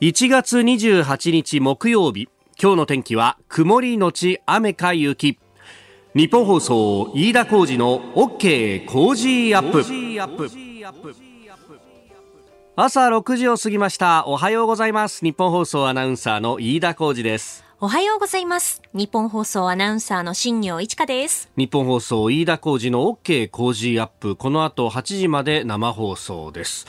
1月28日木曜日今日の天気は曇りのち雨か雪。日本放送飯田浩二の OK 工事アップ。朝6時を過ぎました。おはようございます。日本放送アナウンサーの飯田浩二です。おはようございます。日本放送アナウンサーの新業一華です。日本放送飯田浩二の OK 工事アップ。この後8時まで生放送です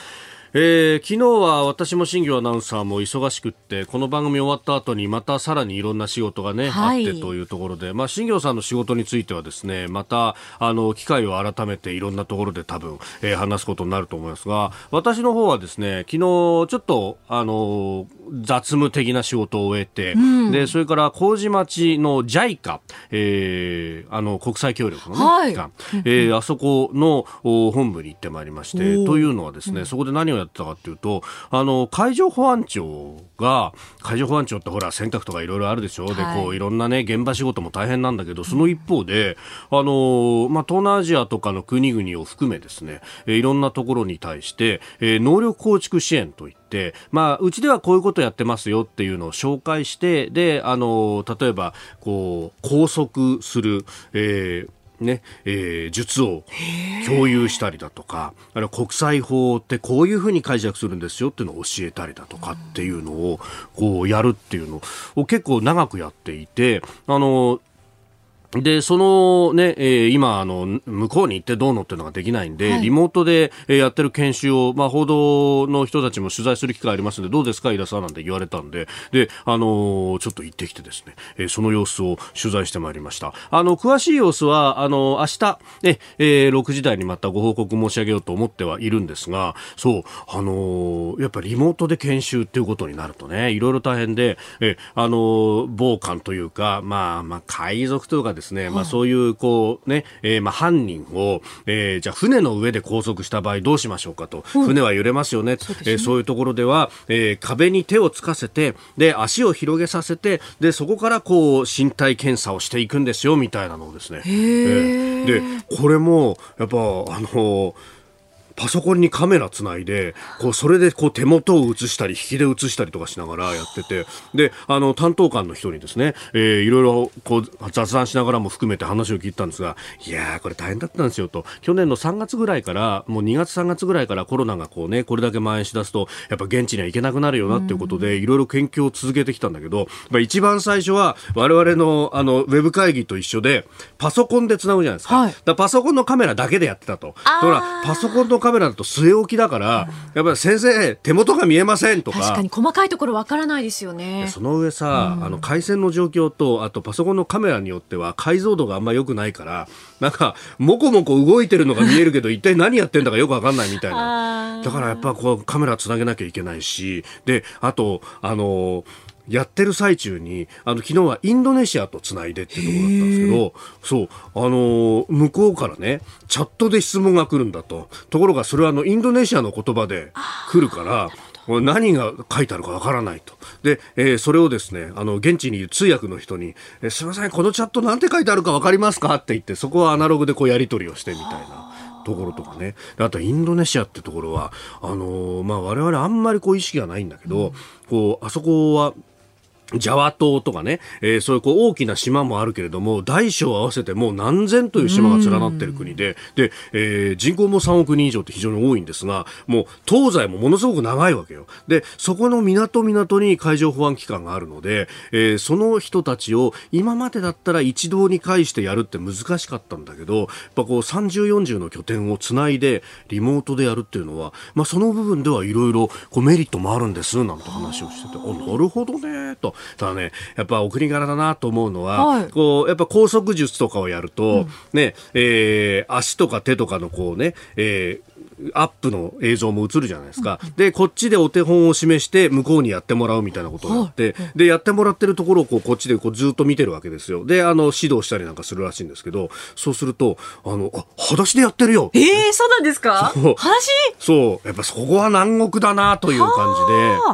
えー、昨日は私も新業アナウンサーも忙しくってこの番組終わった後にまたさらにいろんな仕事がね、はい、あってというところで、まあ、新業さんの仕事についてはですねまたあの機会を改めていろんなところで多分、えー、話すことになると思いますが私の方はですね昨日ちょっとあの雑務的な仕事を終えて、うん、でそれから麹町の JICA、えー、あの国際協力の、ね、はい、機関、えー、あそこの本部に行ってまいりましてというのはですね、そこで何をやってたかというとあの海上保安庁が海上保安庁ってほら洗濯とかいろいろあるでしょ、はい、でこういろんなね現場仕事も大変なんだけどその一方で、あのまあ、東南アジアとかの国々を含めですねいろんなところに対して、えー、能力構築支援といって、まあ、うちではこういうことやってますよっていうのを紹介してであの例えばこう拘束する、えーねえー、術を共有したりだとかあるいは国際法ってこういうふうに解釈するんですよっていうのを教えたりだとかっていうのをこうやるっていうのを結構長くやっていてあので、そのね、えー、今、あの、向こうに行ってどうのっていうのができないんで、はい、リモートで、えー、やってる研修を、まあ、報道の人たちも取材する機会ありますんで、どうですか、井田さんなんて言われたんで、で、あのー、ちょっと行ってきてですね、えー、その様子を取材してまいりました。あの、詳しい様子は、あの、明日、ね、えー、6時台にまたご報告申し上げようと思ってはいるんですが、そう、あのー、やっぱりリモートで研修っていうことになるとね、いろいろ大変で、えー、あのー、傍観というか、まあ、まあ、海賊というかですね、まあ、そういうこうね、えー、まあ犯人を、えー、じゃあ船の上で拘束した場合どうしましょうかと、船は揺れますよね。そえー、そういうところでは、えー、壁に手をつかせてで足を広げさせてでそこからこう身体検査をしていくんですよみたいなのをですね、えー、でこれもやっぱあのパソコンにカメラつないで、こう、それでこう手元を映したり、引きで映したりとかしながらやってて、で、あの、担当官の人にですね、えー、いろいろこう、雑談しながらも含めて話を聞いたんですが、いやー、これ大変だったんですよと、去年の3月ぐらいから、もう2月3月ぐらいからコロナがこうね、これだけ蔓延しだすと、やっぱ現地には行けなくなるよなっていうことで、いろいろ研究を続けてきたんだけど、まあ、一番最初は、我々の、あの、ウェブ会議と一緒で、パソコンで繋ぐじゃないですか。はい、だパソコンのカメラだけでやってたと。だから、パソコンのカメラだと据え置きだから、やっぱり先生手元が見えませんとか。確かに細かいところわからないですよね。その上さ、うん、あの回線の状況とあとパソコンのカメラによっては解像度があんま良くないからなんかもこもこ動いてるのが見えるけど一体何やってんだかよくわかんないみたいな。だからやっぱこうカメラつなげなきゃいけないし。であとあのやってる最中にあの昨日はインドネシアとつないでっていうところだったんですけどそうあの向こうからねチャットで質問が来るんだとところがそれはあのインドネシアの言葉で来るから何が書いてあるかわからないと。で、えー、それをですね、あの、現地にいる通訳の人に、えー、すみません、このチャットなんて書いてあるかわかりますかって言って、そこはアナログでこうやり取りをしてみたいな。ところとかね。あとインドネシアってところは、あのー、まあ、我々あんまりこう意識がないんだけど、うん、こう、あそこはジャワ島とかね、えー、そういうこう大きな島もあるけれども、大小合わせてもう何千という島が連なっている国で、で、えー、人口も3億人以上って非常に多いんですが、もう東西もものすごく長いわけよ。で、そこの港港に海上保安機関があるので、えー、その人たちを今までだったら一堂に会してやるって難しかったんだけど、やっぱこう30、40の拠点をつないでリモートでやるっていうのは、まあその部分ではいろいろメリットもあるんです、なんて話をしてて、あ、なるほどね、と。ただね、やっぱお国柄だなと思うのは、はい、こう、やっぱ拘束術とかをやると、うん、ね、えー、足とか手とかのこうね、えー、アップの映像も映るじゃないですか、うん、でこっちでお手本を示して向こうにやってもらうみたいなことがあって、でやってもらってるところをこうこっちでこうずっと見てるわけですよ。であの指導したりなんかするらしいんですけどそうするとあのあ裸足でやってるよ。ええー、そうなんですか？裸足？そう。やっぱそこは南国だなという感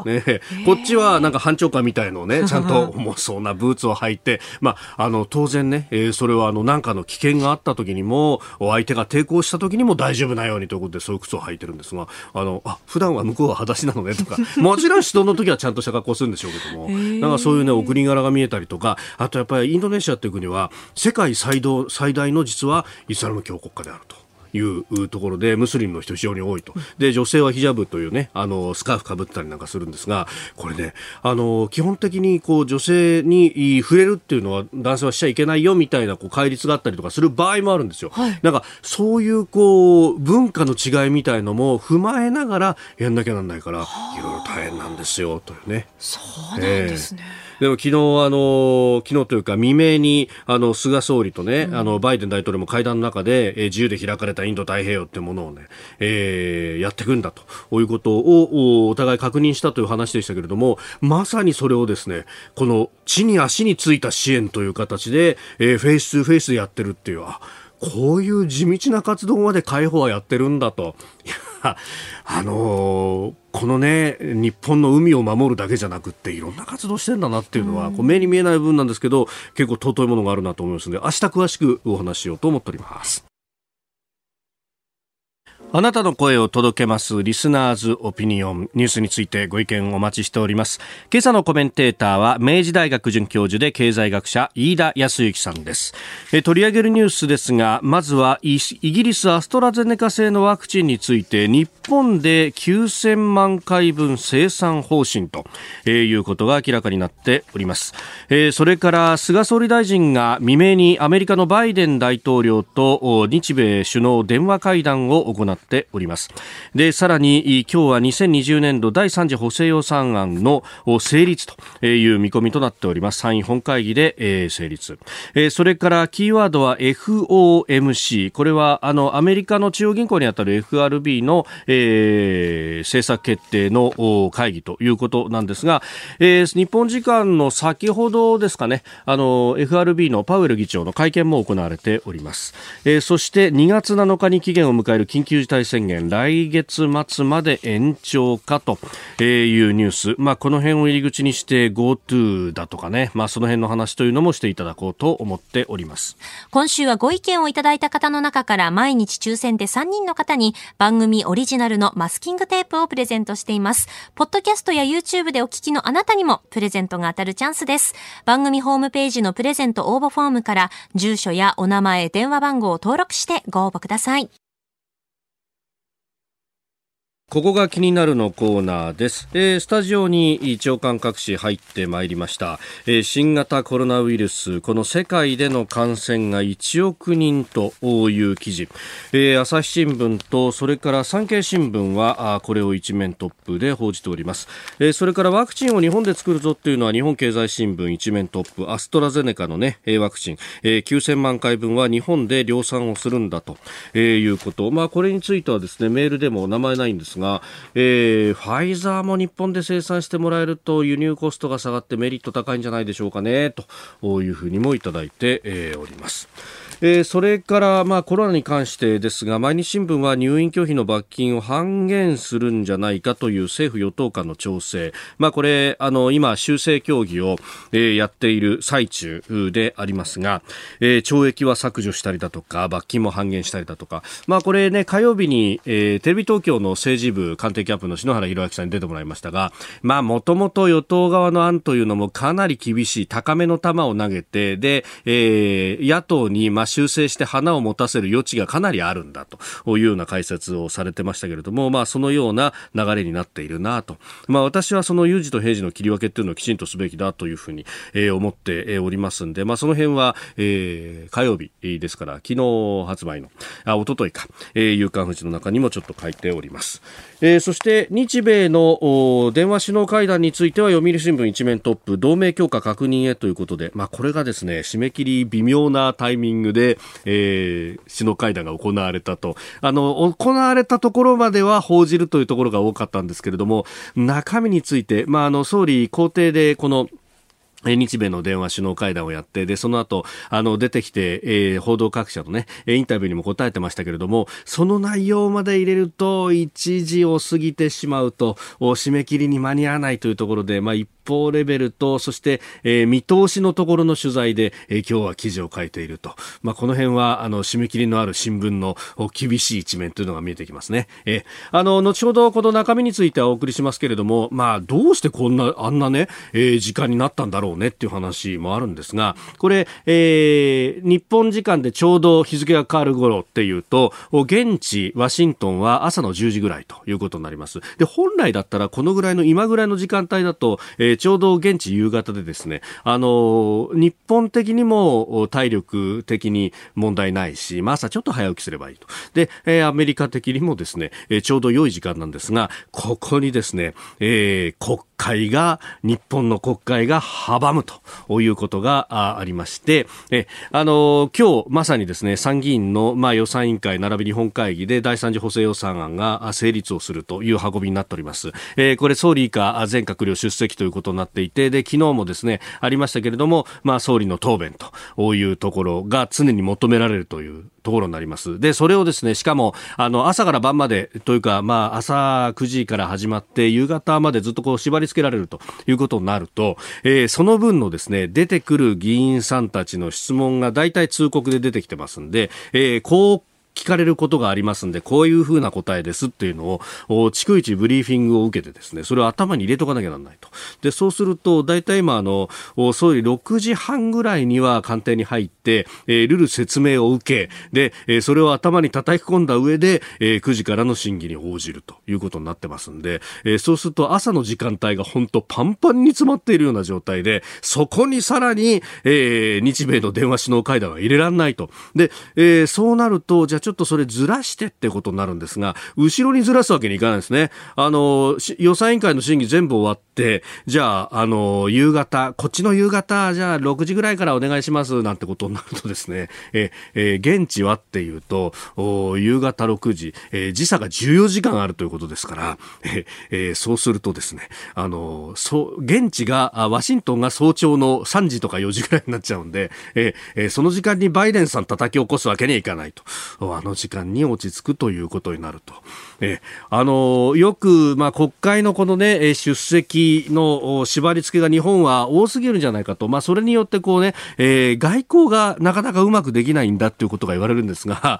じで、ね、こっちはなんか班長官みたいのね ちゃんと重そうなブーツを履いて、まあ、あの当然ね、えー、それはあのなんかの危険があった時にも相手が抵抗した時にも大丈夫なようにということでそういうう靴を履いてるんですが、あの、あ、普段は向こうは裸足なのねとか、もちろん人の時はちゃんとした格好するんでしょうけども、なんかそういうね、送り柄が見えたりとか、あとやっぱりインドネシアっていう国は、世界最最大の実はイスラム教国家であると。いうところでムスリムの人非常に多いと。で女性はヒジャブというねあのスカーフかぶったりなんかするんですがこれねあの基本的にこう女性に触れるっていうのは男性はしちゃいけないよみたいなこう戒律があったりとかする場合もあるんですよ、はい、なんかそういうこう文化の違いみたいのも踏まえながらやんなきゃなんないからいろいろ大変なんですよというね。そうなんですね、えーでも昨日あの昨日というか未明にあの菅総理とね、うん、あのバイデン大統領も会談の中で、えー、自由で開かれたインド太平洋ってものをね、えー、やっていくんだということをお互い確認したという話でしたけれどもまさにそれをですねこの地に足についた支援という形で、えー、フェイス2フェイスでやってるっていうこういう地道な活動まで解放はやってるんだと。あのー、このね、日本の海を守るだけじゃなくっていろんな活動してんだなっていうのは、こう目に見えない部分なんですけど、結構尊いものがあるなと思いますので、明日詳しくお話ししようと思っております。あなたの声を届けますリスナーズオピニオン。ニュースについてご意見をお待ちしております。今朝のコメンテーターは明治大学准教授で経済学者飯田康之さんです。え取り上げるニュースですがまずはイギリスアストラゼネカ製のワクチンについて日本で9000万回分生産方針と、えいうことが明らかになっております、えそれから菅総理大臣が未明にアメリカのバイデン大統領と日米首脳電話会談を行っっております。でさらに今日は2020年度第3次補正予算案の成立という見込みとなっております。参院本会議で成立。それからキーワードは FOMC これはあのアメリカの中央銀行にあたる FRB の、えー、政策決定の会議ということなんですが、えー、日本時間の先ほどですかねあの FRB のパウエル議長の会見も行われております、えー、そして2月7日に期限を迎える緊急事態宣言来月末まで延長かというニュース、まあ、この辺を入り口にして GoTo だとかね、まあ、その辺の話というのもしていただこうと思っております。今週はご意見をいただいた方の中から毎日抽選で3人の方に番組オリジナルのマスキングテープをプレゼントしています。ポッドキャストや YouTube でお聞きのあなたにもプレゼントが当たるチャンスです。番組ホームページのプレゼント応募フォームから住所やお名前電話番号を登録してご応募ください。ここが気になるのコーナーです。えー、スタジオに長官各紙入ってまいりました、えー、新型コロナウイルス、この世界での感染が1億人という記事、えー、朝日新聞とそれから産経新聞はこれを一面トップで報じております、えー、それからワクチンを日本で作るぞっていうのは日本経済新聞一面トップ、アストラゼネカのね、ワクチン、えー、9000万回分は日本で量産をするんだと、いうこと。まあこれについてはですね、メールでも名前ないんですが、えー、ファイザーも日本で生産してもらえると輸入コストが下がってメリット高いんじゃないでしょうかねというふうにもいただいて、えー、おります。えー、それから、まあ、コロナに関してですが毎日新聞は入院拒否の罰金を半減するんじゃないかという政府与党間の調整、まあ、これあの今、修正協議を、えー、やっている最中でありますが、えー、懲役は削除したりだとか罰金も半減したりだとか、まあ、これね火曜日に、えー、テレビ東京の政治部官邸キャップの篠原弘明さんに出てもらいましたがもともと与党側の案というのもかなり厳しい。高めの球を投げてで、えー、野党に、まあ修正して花を持たせる余地がかなりあるんだというような解説をされてましたけれども、まあ、そのような流れになっているなと、まあ、私はその有事と平時の切り分けっていうのをきちんとすべきだというふうに、えー、思っておりますんで、まあ、その辺は、えー、火曜日ですから昨日発売のあ一昨日か、えー、夕刊富士の中にもちょっと書いております、えー、そして日米の電話首脳会談については読売新聞一面トップ同盟強化確認へということで、まあ、これがですね締め切り微妙なタイミングで、でえー、首脳会談が行われたと。あの、行われたところまでは報じるというところが多かったんですけれども、中身について、まあ、あの、総理公邸でこの、日米の電話首脳会談をやって、で、その後、あの、出てきて、えー、報道各社のね、インタビューにも答えてましたけれども、その内容まで入れると、1時を過ぎてしまうと、締め切りに間に合わないというところで、まあ、一方レベルと、そして、えー、見通しのところの取材で、えー、今日は記事を書いていると。まあ、この辺は、あの、締め切りのある新聞の厳しい一面というのが見えてきますね。えー、あの、後ほどこの中身についてはお送りしますけれども、まあ、どうしてこんな、あんなね、えー、時間になったんだろうねっていう話もあるんですが、これ、えー、日本時間でちょうど日付が変わる頃っていうと、現地、ワシントンは朝の10時ぐらいということになります。で、本来だったらこのぐらいの今ぐらいの時間帯だと、えーちょうど現地夕方でですね、あの、日本的にも体力的に問題ないし、まあ、朝ちょっと早起きすればいいと。で、えー、アメリカ的にもですね、えー、ちょうど良い時間なんですが、ここにですね、えー、国会が、日本の国会が阻むということがありまして、え、あの、今日まさにですね、参議院の、まあ、予算委員会並びに本会議で第三次補正予算案が成立をするという運びになっております。えー、これ総理以下全閣僚出席ということになっていて、で、昨日もですね、ありましたけれども、まあ、総理の答弁というところが常に求められるというところになります。で、それをですね、しかも、あの、朝から晩までというか、まあ、朝9時から始まって、夕方までずっとこう縛り付けられるということになると、えー、その分のですね、出てくる議員さんたちの質問が大体通告で出てきてますんで、えー、こ聞かれることがありますんで、こういうふうな答えですっていうのを、逐一ブリーフィングを受けてですね、それを頭に入れとかなきゃならないと。で、そうすると、大体今、あの、総理6時半ぐらいには官邸に入って、えー、ルール説明を受け、で、えー、それを頭に叩き込んだ上で、えー、9時からの審議に応じるということになってますんで、えー、そうすると朝の時間帯が本当パンパンに詰まっているような状態で、そこにさらに、えー、日米の電話首脳会談は入れられないと。で、えー、そうなると、じゃあちょっとそれずらしてってことになるんですが、後ろにずらすわけにいかないですね。あの、予算委員会の審議全部終わって、じゃあ、あの、夕方、こっちの夕方、じゃあ6時ぐらいからお願いします、なんてことになるとですね、え、え現地はっていうと、夕方6時、え時差が14時間あるということですから、ええそうするとですね、あの、そう、現地が、ワシントンが早朝の3時とか4時ぐらいになっちゃうんで、ええその時間にバイデンさん叩き起こすわけにはいかないと。あの時間に落ち着くということになると。えあのよく、まあ、国会のこの、ね、出席の縛り付けが日本は多すぎるんじゃないかと、まあ、それによってこうね、えー、外交がなかなかうまくできないんだということが言われるんですが、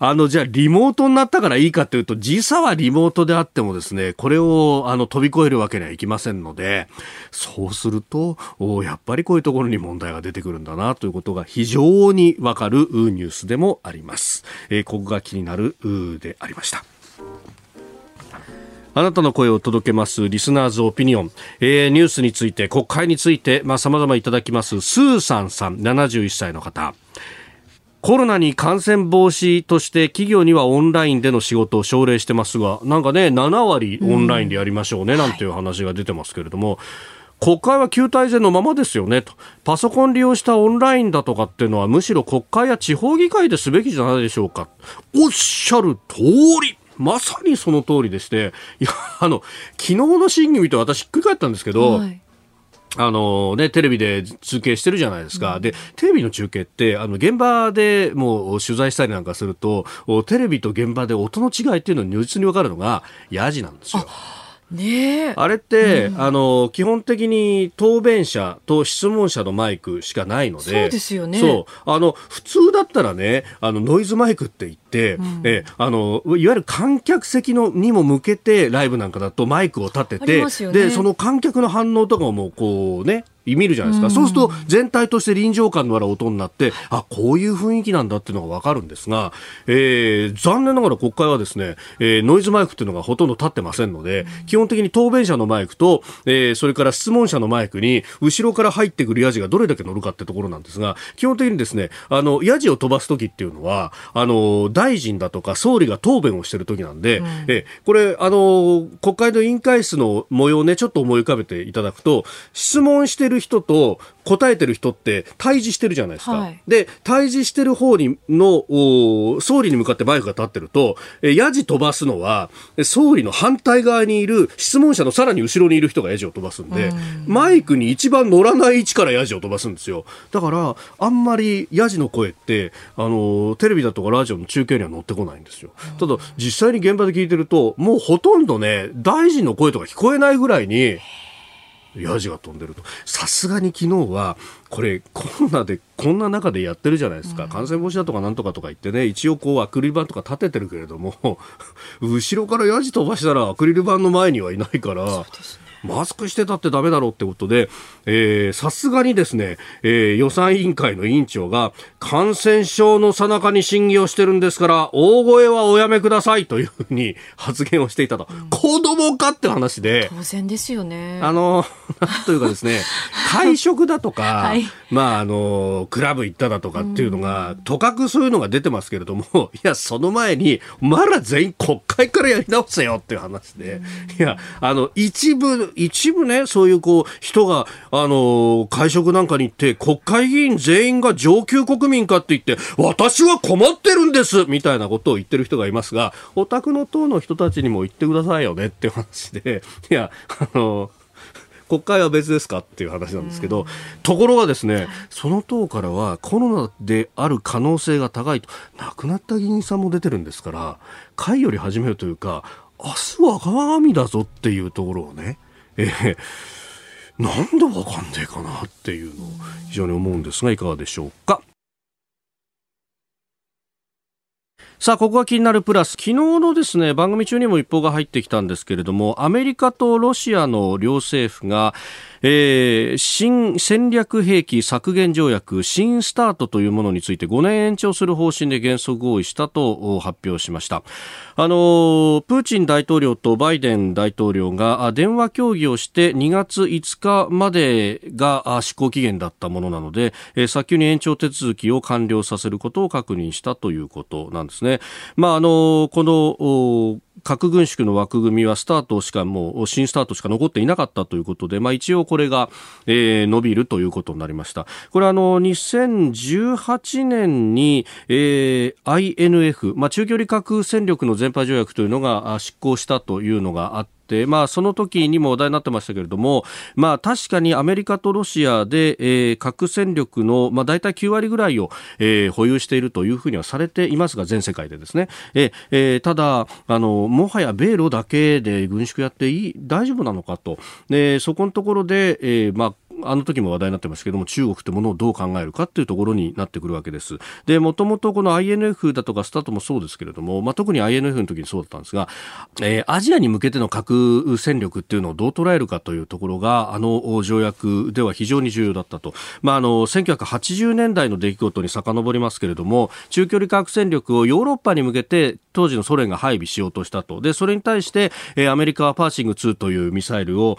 あの、じゃあリモートになったからいいかというと、時差はリモートであってもですね、これをあの飛び越えるわけにはいきませんので、そうすると、やっぱりこういうところに問題が出てくるんだなということが非常にわかるニュースでもあります。えー、ここが気になるでありました。あなたの声を届けますリスナーズオピニオン、えー、ニュースについて国会についてまあ様々いただきますスーさんさん71歳の方コロナに感染防止として企業にはオンラインでの仕事を奨励してますが、なんかね、7割オンラインでやりましょうね、なんていう話が出てますけれども、国会は旧体制のままですよねと。パソコン利用したオンラインだとかっていうのはむしろ国会や地方議会ですべきじゃないでしょうか。おっしゃる通りまさにその通りでして、いや、あの、昨日の審議見て私ひっくり返ったんですけど、はいあのね、テレビで中継してるじゃないですか。うん、で、テレビの中継って、あの、現場でもう取材したりなんかすると、テレビと現場で音の違いっていうのを如実に分かるのが、ヤジなんですよ。ねあれって、うん、あの基本的に答弁者と質問者のマイクしかないのでそうですよね。そう。あの普通だったらねあのノイズマイクって言って、うん、えあのいわゆる観客席のにも向けてライブなんかだとマイクを立てて、ね、でその観客の反応とかもこうね見るじゃないですか、うん、そうすると全体として臨場感のある音になってあこういう雰囲気なんだっていうのが分かるんですが、えー、残念ながら国会はですね、えー、ノイズマイクっていうのがほとんど立ってませんので、うん、基本的に答弁者のマイクと、えー、それから質問者のマイクに後ろから入ってくるヤジがどれだけ乗るかってところなんですが基本的にですねあのヤジを飛ばす時っていうのはあの大臣だとか総理が答弁をしてる時なんで、うん、えこれあの国会の委員会室の模様をねちょっと思い浮かべていただくと質問してるる人と答えてる人って対峙してるじゃないですか。はい、で、対峙してる方にの総理に向かってバイクが立ってると、えヤジ飛ばすのは総理の反対側にいる質問者のさらに後ろにいる人がヤジを飛ばすんで、んマイクに一番乗らない位置からヤジを飛ばすんですよ。だから、あんまりヤジの声って、あの、テレビだとかラジオの中継には乗ってこないんですよ。ただ、実際に現場で聞いてると、もうほとんどね、大臣の声とか聞こえないぐらいに、ヤジが飛んでると。さすがに昨日は、これコロナでこんな中でやってるじゃないですか、感染防止だとかなんとかとか言ってね、一応こうアクリル板とか立ててるけれども、後ろからヤジ飛ばしたらアクリル板の前にはいないから、マスクしてたってダメだろうってことで、さすがにですね、えー、予算委員会の委員長が、感染症の最中に審議をしてるんですから、大声はおやめくださいというふうに 発言をしていたと。うん、子供かって話で。当然ですよね。あの、なんというかですね、会食だとか、はい、まあ、あの、クラブ行っただとかっていうのが、とかくそういうのが出てますけれども、いや、その前に、まだ全員国会からやり直せよっていう話で、いや、あの、一部、一部ね、そういうこう、人が、あの、会食なんかに行って、国会議員全員が上級国民かって言って、私は困ってるんですみたいなことを言ってる人がいますが、お宅の党の人たちにも言ってくださいよねって話で、いや、あの、国会は別ですかっていう話なんですけど、ところがですね、その党からはコロナである可能性が高いと、亡くなった議員さんも出てるんですから、会より始めるというか、明日は我が身だぞっていうところをね、えー、なんでわかんねえかなっていうのを非常に思うんですがいかがでしょうかさあ、ここが気になるプラス。昨日のですね、番組中にも一報が入ってきたんですけれども、アメリカとロシアの両政府が、えー、新戦略兵器削減条約新スタートというものについて5年延長する方針で原則合意したと発表しましたあのプーチン大統領とバイデン大統領が電話協議をして2月5日までが施行期限だったものなので早急に延長手続きを完了させることを確認したということなんですね。まあ、あのこの核軍縮の枠組みはスタートしかもう新スタートしか残っていなかったということで、まあ、一応これが、えー、伸びるということになりました。これあの2018年に、えー、INF、まあ、中距離核戦力の全廃条約というのが執行したというのがあって、まあ、その時にも話題になってましたけれども、まあ、確かにアメリカとロシアで、えー、核戦力の、まあ、大体9割ぐらいを、えー、保有しているというふうにはされていますが、全世界でですね。えー、ただ、あの、もはや米ロだけで軍縮やっていい、大丈夫なのかと。で、そこのところで、えー、まあ、あの時も話題になってますけども中国ってものをどう考えるかっていうところになってくるわけです。で、もともとこの INF だとかスタートもそうですけれども、まあ、特に INF の時にそうだったんですが、えー、アジアに向けての核戦力っていうのをどう捉えるかというところが、あの条約では非常に重要だったと。まあ、あの、1980年代の出来事に遡りますけれども、中距離核戦力をヨーロッパに向けて当時のソ連が配備しようとしたと。で、それに対して、え、アメリカはパーシング2というミサイルを、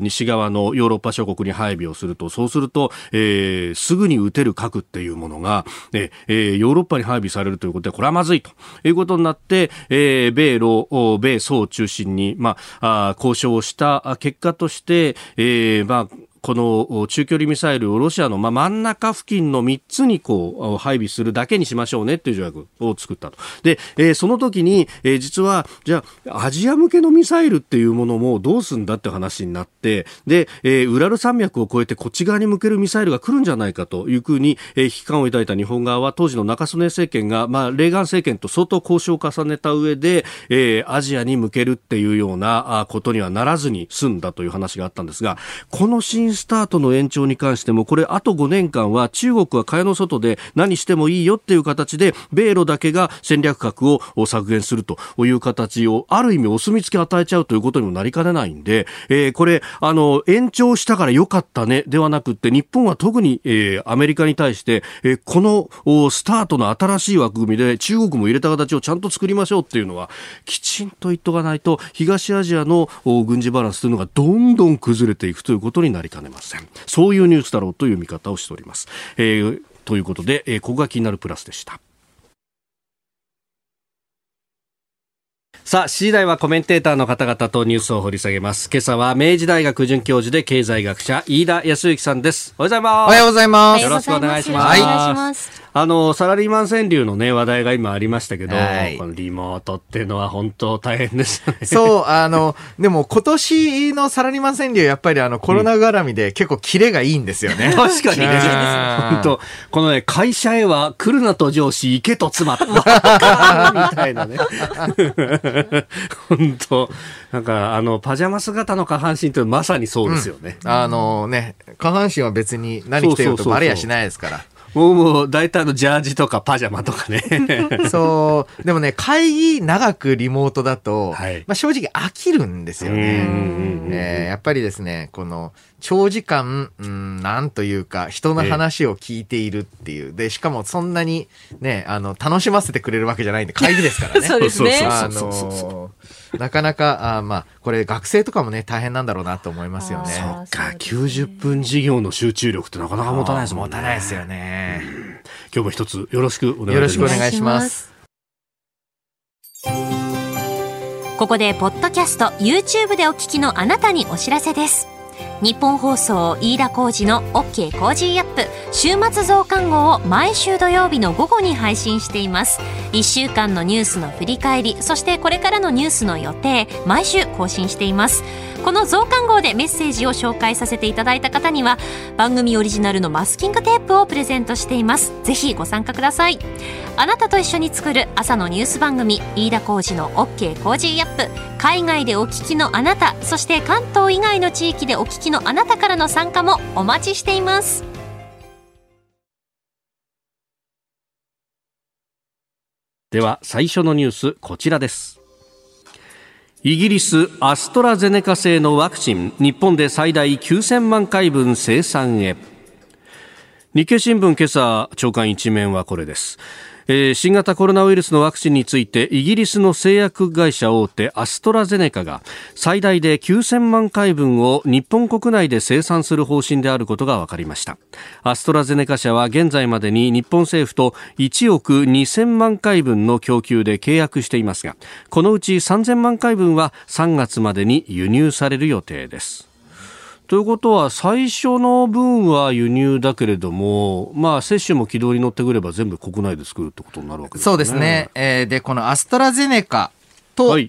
西側のヨーロッパ諸国に配備をすると、そうすると、えー、すぐに撃てる核っていうものが、えー、ヨーロッパに配備されるということで、これはまずいということになって、えー、米ロ、米ソを中心に、まあ、交渉をした結果として、えー、まあ、この中距離ミサイルをロシアの真ん中付近の3つにこう配備するだけにしましょうねっていう条約を作ったと。で、えー、その時に、えー、実は、じゃあ、アジア向けのミサイルっていうものもどうすんだって話になって、で、えー、ウラル山脈を越えてこっち側に向けるミサイルが来るんじゃないかというふうに、えー、危機感を抱いた日本側は当時の中曽根政権が、まあ、レーガン政権と相当交渉を重ねた上で、えー、アジアに向けるっていうようなことにはならずに済んだという話があったんですが、この新スタートの延長に関しても、これあと5年間は中国は蚊帳の外で何してもいいよっていう形で、米ロだけが戦略核を削減するという形を、ある意味お墨付き与えちゃうということにもなりかねないんで、えー、これ、あの、延長したから良かったね、ではなくって、日本は特に、えー、アメリカに対して、えー、このスタートの新しい枠組みで中国も入れた形をちゃんと作りましょうっていうのは、きちんと言っとかないと、東アジアの軍事バランスというのがどんどん崩れていくということになりかねません。そういうニュースだろうという見方をしております。えー、ということで、えー、ここが気になるプラスでした。さあ、7時台はコメンテーターの方々とニュースを掘り下げます。今朝は明治大学准教授で経済学者、飯田康之さんです。おはようございます。おはようございます。よろしくお願いします。はい。あの、サラリーマン川柳のね、話題が今ありましたけど、はい、このリモートっていうのは本当大変ですね。そう、あの、でも今年のサラリーマン川柳やっぱりあのコロナ絡みで結構キレがいいんですよね。うん、確かにね。本当このね、会社へは来るなと上司、行けと妻。みたいなね。本当なんか、あの、パジャマ姿の下半身ってまさにそうですよね。うん、あのね、下半身は別に何着てるとバレやしないですから。もうもう大体のジャージとかパジャマとかね。そう。でもね、会議長くリモートだと、はい、まあ正直飽きるんですよね。えー、やっぱりですね、この長時間、うん、なんというか、人の話を聞いているっていう。で、しかもそんなにね、あの、楽しませてくれるわけじゃないんで、会議ですからね。そうですね。あの なかなか、あまあ、これ学生とかもね、大変なんだろうなと思いますよね。そっか、90分授業の集中力ってなかなか持たないですもんね。持たないですよね。今日も一つよろしくお願いします。よろしくお願いします。ここで、ポッドキャスト、YouTube でお聞きのあなたにお知らせです。日本放送飯田浩二の OK コージーアップ週末増刊号を毎週土曜日の午後に配信しています。1週間のニュースの振り返りそしてこれからのニュースの予定毎週更新しています。この増刊号でメッセージを紹介させていただいた方には番組オリジナルのマスキングテープをプレゼントしています。ぜひご参加ください。あなたと一緒に作る朝のニュース番組飯田浩二の OK コージーアップ。海外でお聞きのあなたそして関東以外の地域でお聞ききのあなたからの参加もお待ちしていますでは最初のニュースこちらですイギリスアストラゼネカ製のワクチン日本で最大9000万回分生産へ日経新聞今朝朝刊一面はこれですえー、新型コロナウイルスのワクチンについてイギリスの製薬会社大手アストラゼネカが最大で9000万回分を日本国内で生産する方針であることが分かりました。アストラゼネカ社は現在までに日本政府と1億2000万回分の供給で契約していますがこのうち3000万回分は3月までに輸入される予定です。ということは、最初の分は輸入だけれども、まあ、接種も軌道に乗ってくれば全部国内で作るってことになるわけですね。そうですね。えー、で、このアストラゼネカと、フ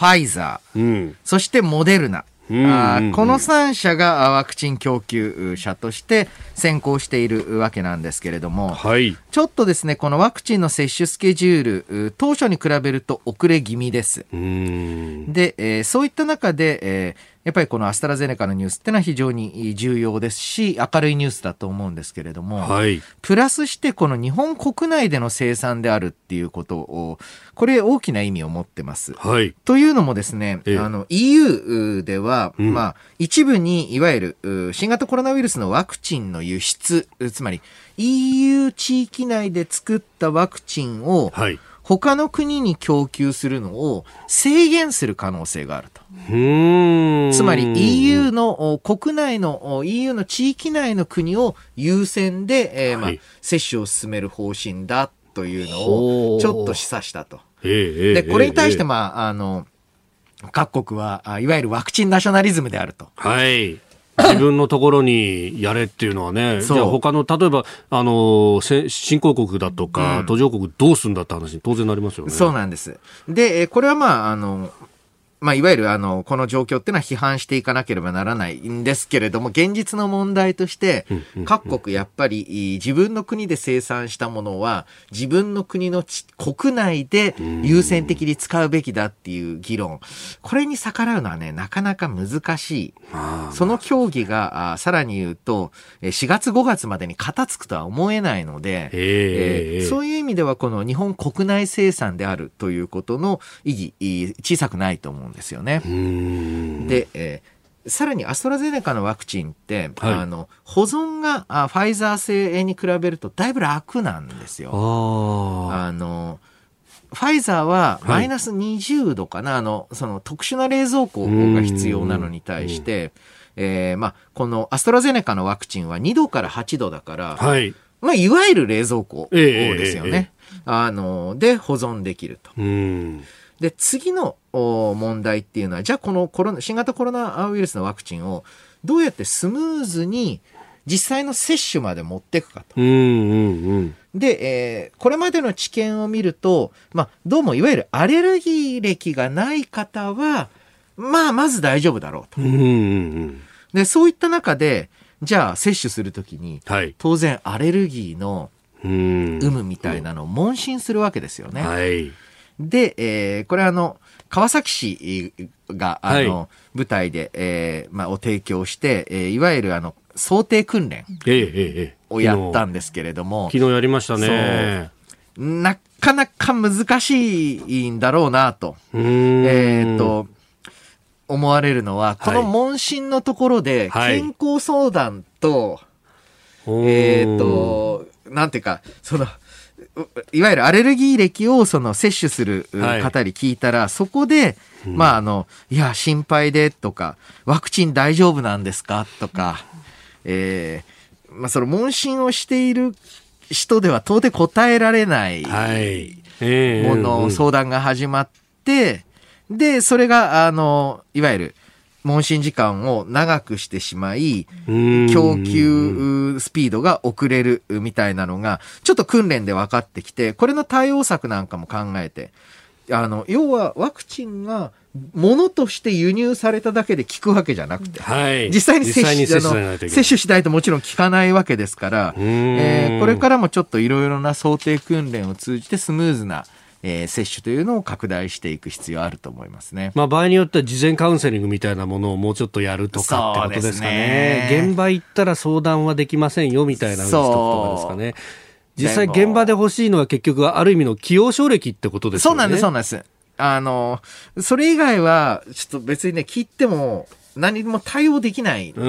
ァイザー、うん、そしてモデルナ。あこの3社がワクチン供給者として先行しているわけなんですけれども、はい、ちょっとですね、このワクチンの接種スケジュール、当初に比べると遅れ気味です。で、えー、そういった中で、えーやっぱりこのアストラゼネカのニュースってのは非常に重要ですし、明るいニュースだと思うんですけれども、はい、プラスしてこの日本国内での生産であるっていうことを、これ大きな意味を持ってます。はい、というのもですね、あの EU では、うん、まあ一部にいわゆる新型コロナウイルスのワクチンの輸出、つまり EU 地域内で作ったワクチンを、はい他の国に供給するのを制限する可能性があると。つまり EU の国内の EU の地域内の国を優先で、えーまあ、接種を進める方針だというのをちょっと示唆したと。でこれに対して、まあ、あの各国はいわゆるワクチンナショナリズムであると。はい自分のところにやれっていうのはね、じゃあ他の、例えば、あの、新興国だとか、途上国どうすんだって話に当然なりますよね。そうなんです。で、これはまあ、あの、まあ、いわゆるあの、この状況っていうのは批判していかなければならないんですけれども、現実の問題として、各国やっぱり自分の国で生産したものは、自分の国の国内で優先的に使うべきだっていう議論。これに逆らうのはね、なかなか難しい。その協議が、さらに言うと、4月5月までに片付くとは思えないので、えー、そういう意味ではこの日本国内生産であるということの意義、小さくないと思うんですよね。で、えー、さらにアストラゼネカのワクチンって、はい、あの保存があファイザー製に比べるとだいぶ楽なんですよ。あのファイザーはマイナス20度かな、はい、あのその特殊な冷蔵庫が必要なのに対して、えーまあ、このアストラゼネカのワクチンは2度から8度だから、はいまあ、いわゆる冷蔵庫ですよね。えーえー、あので保存できると。で、次の問題っていうのは、じゃあこのコロナ、新型コロナウイルスのワクチンをどうやってスムーズに実際の接種まで持っていくかと。うんうんうん、で、えー、これまでの知見を見ると、まあ、どうもいわゆるアレルギー歴がない方は、まあ、まず大丈夫だろうと。うんうんうん、で、そういった中で、じゃあ接種するときに、はい、当然アレルギーの有無みたいなのを問診するわけですよね。はい、で、えー、これあの、川崎市が、あの、はい、舞台で、えー、まあ、を提供して、えー、いわゆるあの、想定訓練をやったんですけれども、昨日やりましたね。なかなか難しいんだろうなと。えっ、と、思われるのは、この問診のところで、健康相談と、はい、えっ、と、なんていうか、その、いわゆるアレルギー歴をその摂取する方に聞いたら、はい、そこで、まああの、いや、心配でとか、ワクチン大丈夫なんですかとか、えー、まあその問診をしている人では到底答えられないもの、相談が始まって、で、それが、あの、いわゆる、問診時間を長くしてしまい、供給スピードが遅れるみたいなのが、ちょっと訓練で分かってきて、これの対応策なんかも考えて、あの、要はワクチンが、ものとして輸入されただけで効くわけじゃなくて、はい、実際に接種接種しないともちろん効かないわけですから、えー、これからもちょっといろいろな想定訓練を通じてスムーズなえー、接種というのを拡大していく必要あると思いますね。まあ場合によっては事前カウンセリングみたいなものをもうちょっとやるとかってことですかね。ね現場行ったら相談はできませんよみたいなスとかですかね。実際現場で欲しいのは結局ある意味の起用症歴ってことですよね。そうなんです、そうなんです。あの、それ以外は、ちょっと別にね、聞いても、何も対応できないの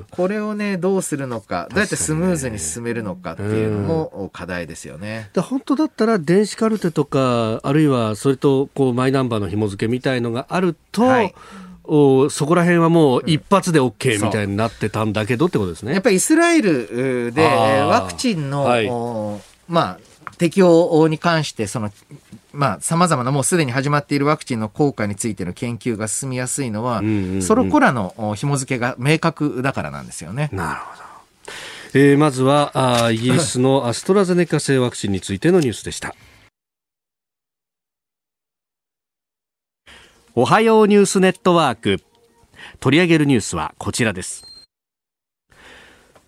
で、これをね、どうするのか、どうやってスムーズに進めるのかっていうのも課題ですよね。本当だったら、電子カルテとか、あるいはそれとこうマイナンバーの紐付けみたいのがあると、はい。おそこら辺はもう一発で OK みたいになってたんだけどってことですね。やっぱりイスラエルでワクチンの、はい、まあ、適用に関して、そのまあ、様々なもうすでに始まっているワクチンの効果についての研究が進みやすいのは、うんうんうん、その子らの紐付けが明確だからなんですよね。なるほど。えー、まずはあイギリスの アストラゼネカ製ワクチンについてのニュースでした。おはようニュースネットワーク。取り上げるニュースはこちらです。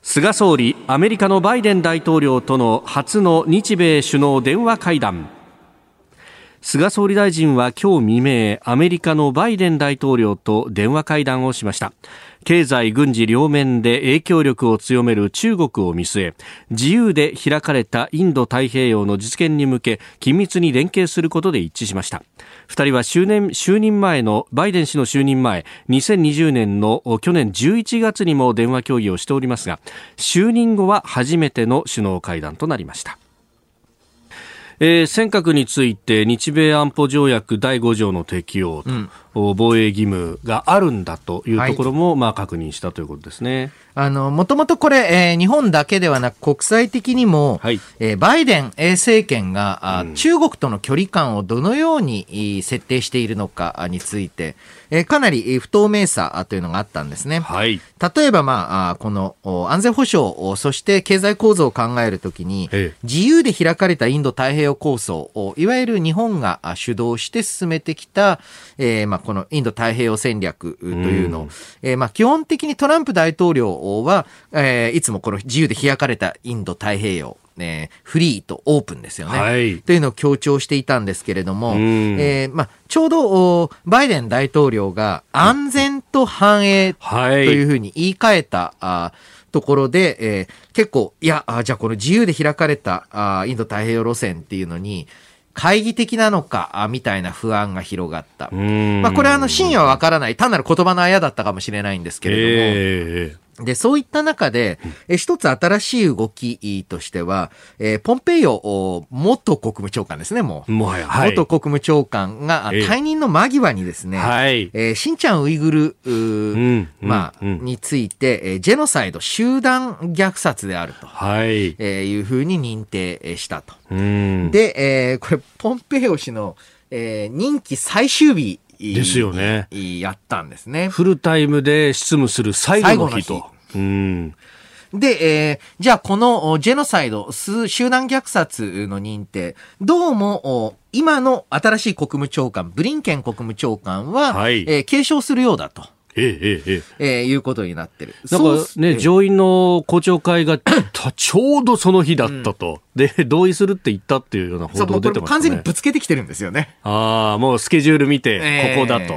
菅総理、アメリカのバイデン大統領との初の日米首脳電話会談。菅総理大臣は今日未明アメリカのバイデン大統領と電話会談をしました。経済軍事両面で影響力を強める中国を見据え自由で開かれたインド太平洋の実現に向け緊密に連携することで一致しました。2人は就任就任前のバイデン氏の就任前2020年の去年11月にも電話協議をしておりますが就任後は初めての首脳会談となりました。えー、尖閣について日米安保条約第5条の適用と、うん、防衛義務があるんだというところも、はい、まあ、確認したということですね。あの、もともとこれ、えー、日本だけではなく国際的にも、はい、えー、バイデン政権が、うん、中国との距離感をどのように設定しているのかについて、えー、かなり不透明さというのがあったんですね。はい、例えば、まあ、この安全保障、そして経済構造を考えるときに、自由で開かれたインド太平洋構想、いわゆる日本が主導して進めてきた、えーまあ、このインド太平洋戦略というのを、うん、えー、まあ、基本的にトランプ大統領は、えー、いつもこの自由で開かれたインド太平洋、ね、フリーとオープンですよね、はい、というのを強調していたんですけれども、うん、えー、まあ、ちょうどバイデン大統領が安全と繁栄というふうに言い換えた、あところで、えー、結構、いや、あじゃあこの自由で開かれたあインド太平洋路線っていうのに、懐疑的なのか、みたいな不安が広がった。まあ、これはあの、真意はわからない、単なる言葉のあやだったかもしれないんですけれども、えーで、そういった中で、え一つ新しい動きとしては、えー、ポンペイオ元国務長官ですね、もう。もはや、はい、元国務長官が退任の間際にですね、はい、えー、シンチャンウイグル、うん、まあ、うん、について、えー、ジェノサイド、集団虐殺であると、はい、えー、いうふうに認定したと。うん、で、えー、これ、ポンペイオ氏のえー、任期最終日ですよね。やったんですね。フルタイムで執務する最後の日と。日うんで、えー、じゃあこのジェノサイド、集団虐殺の認定、どうも、今の新しい国務長官、ブリンケン国務長官は、はい、えー、継承するようだと。えええええー、いうことになってる。なんかね、上院の公聴会が ちょうどその日だったと、うん、で、同意するって言ったっていうような報道出てますね。完全にぶつけてきてるんですよね。ああ、もうスケジュール見て、ここだと。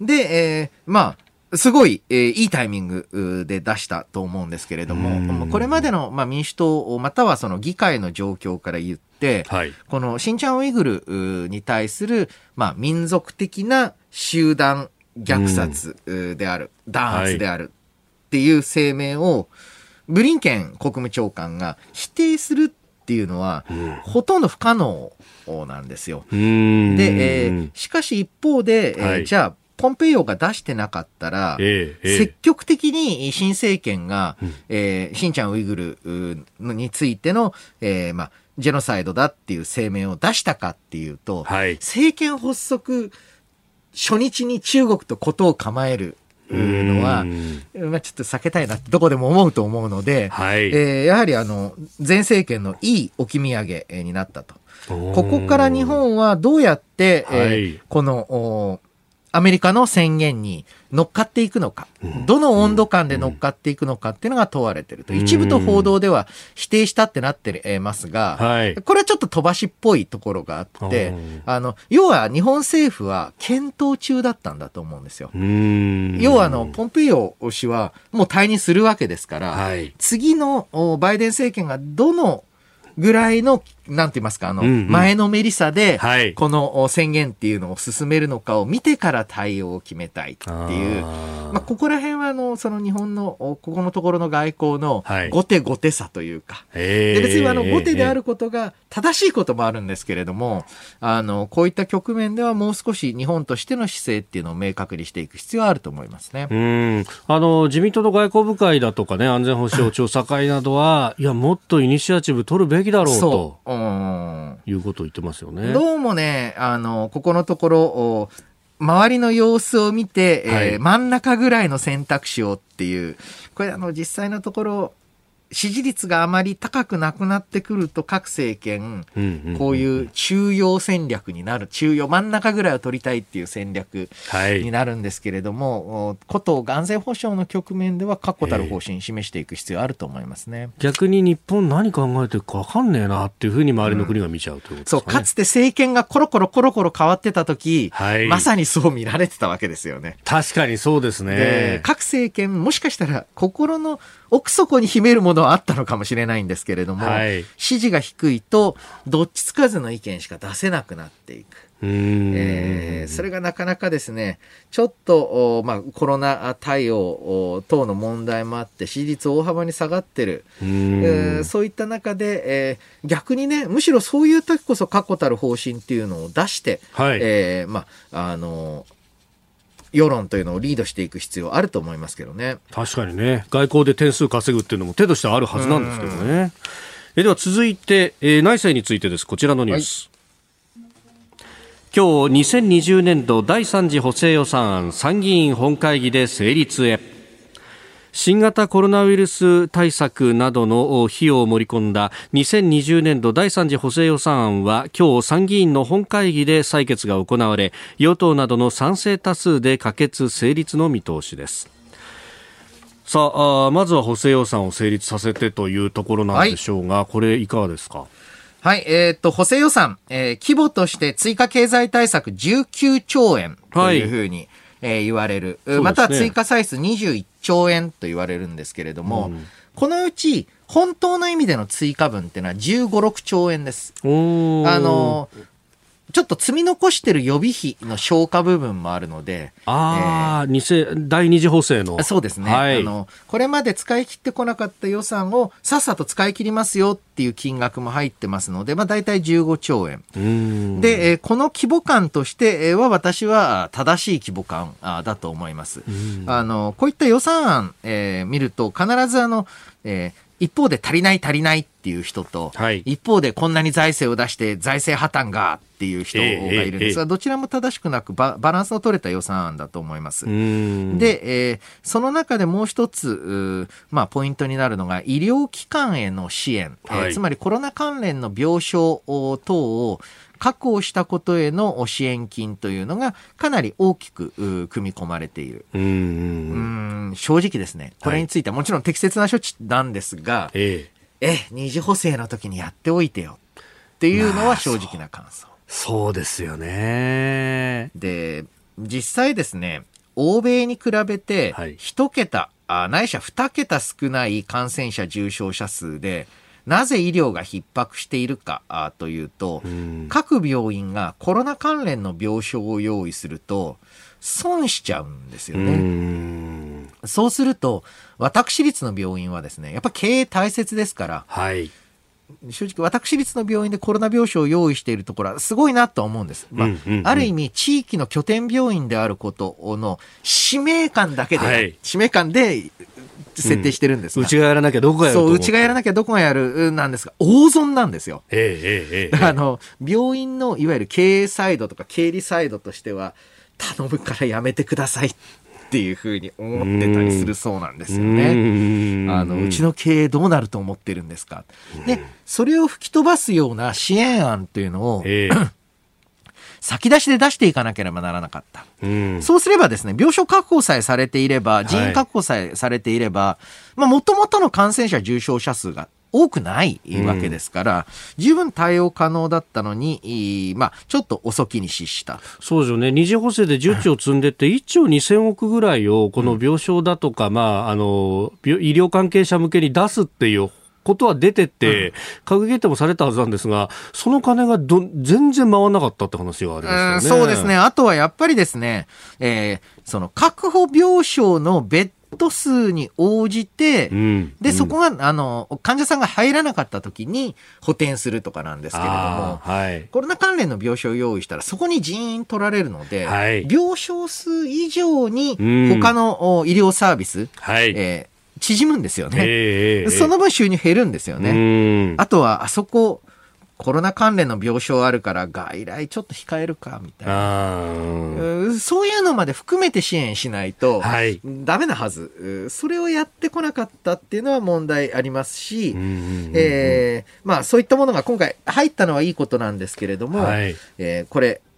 で、えー、まあ、すごい、えー、いいタイミングで出したと思うんですけれども、これまでの、まあ、民主党、またはその議会の状況から言って、はい、このシンチャンウイグルに対する、まあ、民族的な集団虐殺である、うん、弾圧であるっていう声明を、ブリンケン国務長官が否定するっていうのは、うん、ほとんど不可能なんですよ。で、えー、しかし一方で、えーはい、じゃあ、ポンペイオが出してなかったら、えーえー、積極的に新政権が、うん、えー、シンチャンウイグルについての、えーまあ、ジェノサイドだっていう声明を出したかっていうと、はい、政権発足初日に中国とことを構えるのは、まあ、ちょっと避けたいなってどこでも思うと思うので、はい、えー、やはりあの前政権のいい置き土産になったと。ここから日本はどうやって、えー、このアメリカの宣言に乗っかっていくのか、どの温度感で乗っかっていくのかっていうのが問われてると。一部と報道では否定したってなってますが、これはちょっと飛ばしっぽいところがあって、あの、要は日本政府は検討中だったんだと思うんですよ。要はあの、ポンペイオ氏はもう退任するわけですから、次のバイデン政権がどのぐらいのなんて言いますか、あの、前のめりさで、この宣言っていうのを進めるのかを見てから対応を決めたいっていう、まあ、ここら辺は、あの、その日本の、ここのところの外交の、後手後手さというか、で別にあの、後手であることが正しいこともあるんですけれども、あの、こういった局面ではもう少し日本としての姿勢っていうのを明確にしていく必要はあると思いますね。うん。あの、自民党の外交部会だとかね、安全保障調査会などは、いや、もっとイニシアチブ取るべきだろうと。いうことを言ってますよね。どうもね、あの、ここのところ、周りの様子を見て、はい、えー、真ん中ぐらいの選択肢をっていう、これあの実際のところ、支持率があまり高くなくなってくると各政権、こういう中央戦略になる、中央、真ん中ぐらいを取りたいっていう戦略になるんですけれども、はい、こと安全保障の局面では確固たる方針示していく必要あると思いますね。逆に日本何考えてるか分かんねえなっていうふうに周りの国が見ちゃうということですか、ねうん、そう、かつて政権がコロコロコロコロ変わってた時、はい、まさにそう見られてたわけですよね。確かにそうですね。各政権、もしかしたら心の奥底に秘めるものはあったのかもしれないんですけれども、はい、支持が低いと、どっちつかずの意見しか出せなくなっていく。えー、それがなかなかですね、ちょっと、まあ、コロナ対応等の問題もあって、支持率大幅に下がってる。えー、そういった中で、えー、逆にね、むしろそういう時こそ確固たる方針っていうのを出して、はい、えー、まあ、あの世論というのをリードしていく必要あると思いますけどね。確かにね、外交で点数稼ぐっていうのも手としてあるはずなんですけどね。えでは続いて、えー、内政についてです。こちらのニュース。はい、今日2020年度第3次補正予算案参議院本会議で成立へ。新型コロナウイルス対策などの費用を盛り込んだ2020年度第3次補正予算案は今日参議院の本会議で採決が行われ与党などの賛成多数で可決成立の見通しです。さあまずは補正予算を成立させてというところなんでしょうが、はい、これいかがですか？はい、えー、っと、補正予算、えー、規模として追加経済対策19兆円というふうに、はい。えー、言われる、ね、また追加歳出21兆円と言われるんですけれども、うん、このうち本当の意味での追加分っていうのは15、6兆円です。あの、ちょっと積み残してる予備費の消化部分もあるので。ああ、えー、第二次補正の。そうですね、はい、あの。これまで使い切ってこなかった予算をさっさと使い切りますよっていう金額も入ってますので、まあ大体15兆円。で、えー、この規模感としては私は正しい規模感だと思います。あの、こういった予算案、えー、見ると必ずあの、えー一方で足りない足りないっていう人と、はい、一方でこんなに財政を出して財政破綻がっていう人がいるんです。が、どちらも正しくなくバランスの取れた予算案だと思います。で、えー、その中でもう一つ、まあ、ポイントになるのが医療機関への支援、はい、えー、つまりコロナ関連の病床等を確保したことへの支援金というのがかなり大きく組み込まれている。うん正直ですね、これについてはもちろん適切な処置なんですが、えええ、二次補正の時にやっておいてよっていうのは正直な感想。そうですよね。で、実際ですね、欧米に比べて1桁、はい、ないしは2桁少ない感染者重症者数で、なぜ医療が逼迫しているかというと、各病院がコロナ関連の病床を用意すると、損しちゃうんですよね。そうすると、私立の病院はですね、やっぱ経営大切ですから、はい、正直私立の病院でコロナ病床を用意しているところはすごいなと思うんです。まあ、ある意味地域の拠点病院であることの使命感だけで、はい、使命感で設定してるんですうちがやらなきゃどこがやるそう、う？ちがやらなきゃどこがやるなんですが、大損なんですよ。ええええあの、病院のいわゆる経営サイドとか経理サイドとしては、頼むからやめてくださいっていうふうに思ってたりするそうなんですよね。あの、うちの経営どうなると思ってるんですか？で、それを吹き飛ばすような支援案っていうのを、え ー先出しで出していかなければならなかった。うん、そうすればですね、病床確保さえされていれば、人員確保さえされていれば、もともとの感染者重症者数が多くないわけですから、うん、十分対応可能だったのに、まあ、ちょっと遅きに失した。そうですよね、二次補正で10兆積んでって、1兆2000億ぐらいをこの病床だとか、うん、まあ、あの医療関係者向けに出すっていうことは出てて、閣議決定もされたはずなんですが、その金がど全然回らなかったって話がありますよね。そうですね。あとはやっぱりですね、えー、その確保病床のベッド数に応じて、うん、で、そこが、あの、患者さんが入らなかった時に補填するとかなんですけれども、はい、コロナ関連の病床を用意したら、そこに人員取られるので、はい、病床数以上に他の医療サービス、はい、えー縮むんですよね。えー、その分収入減るんですよね。あとは、あそこ、コロナ関連の病床あるから外来ちょっと控えるかみたいな。そういうのまで含めて支援しないとダメなはず、それをやってこなかったっていうのは問題ありますし、えー、まあそういったものが今回入ったのはいいことなんですけれども、はい、えー、これまあ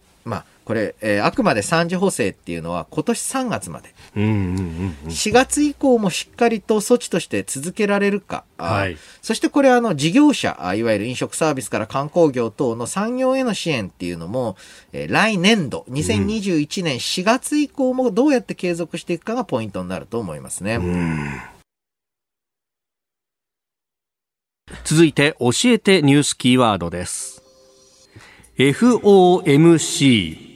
これ、えー、あくまで三次補正っていうのは今年3月まで、うんうんうんうん、4月以降もしっかりと措置として続けられるか、はい、そしてこれあの事業者いわゆる飲食サービスから観光業等の産業への支援っていうのも、えー、来年度2021年4月以降もどうやって継続していくかがポイントになると思いますね。続いて教えてニュースキーワードです。FOMC